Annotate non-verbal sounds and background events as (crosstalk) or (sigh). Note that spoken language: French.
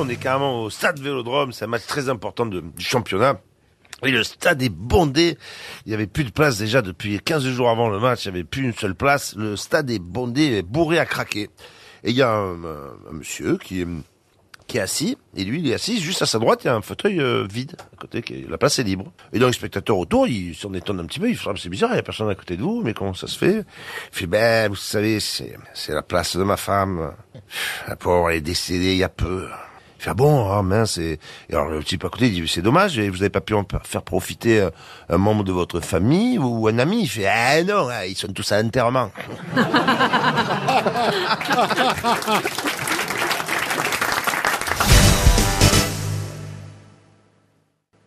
On est carrément au stade Vélodrome, c'est un match très important du championnat. Et le stade est bondé. Il y avait plus de place déjà depuis 15 jours avant le match. Il y avait plus une seule place. Le stade est bondé, bourré à craquer. Et il y a un, monsieur qui est, assis. Et lui, il est assis juste à sa droite. Il y a un fauteuil euh, vide à côté. Qui la place est libre. Et donc, les spectateurs autour, ils s'en étonnent un petit peu. Ils font, Ah, c'est bizarre, il y a personne à côté de vous. Mais comment ça se fait? Il fait, ben, vous savez, c'est, la place de ma femme. La pauvre, est décédée il y a peu. Il fait, bon, ah mince, et, alors le type à côté, dit, c'est dommage, vous n'avez pas pu en faire profiter euh, un membre de votre famille ou un ami. Il fait, ah non, ah, ils sont tous à enterrement. (laughs)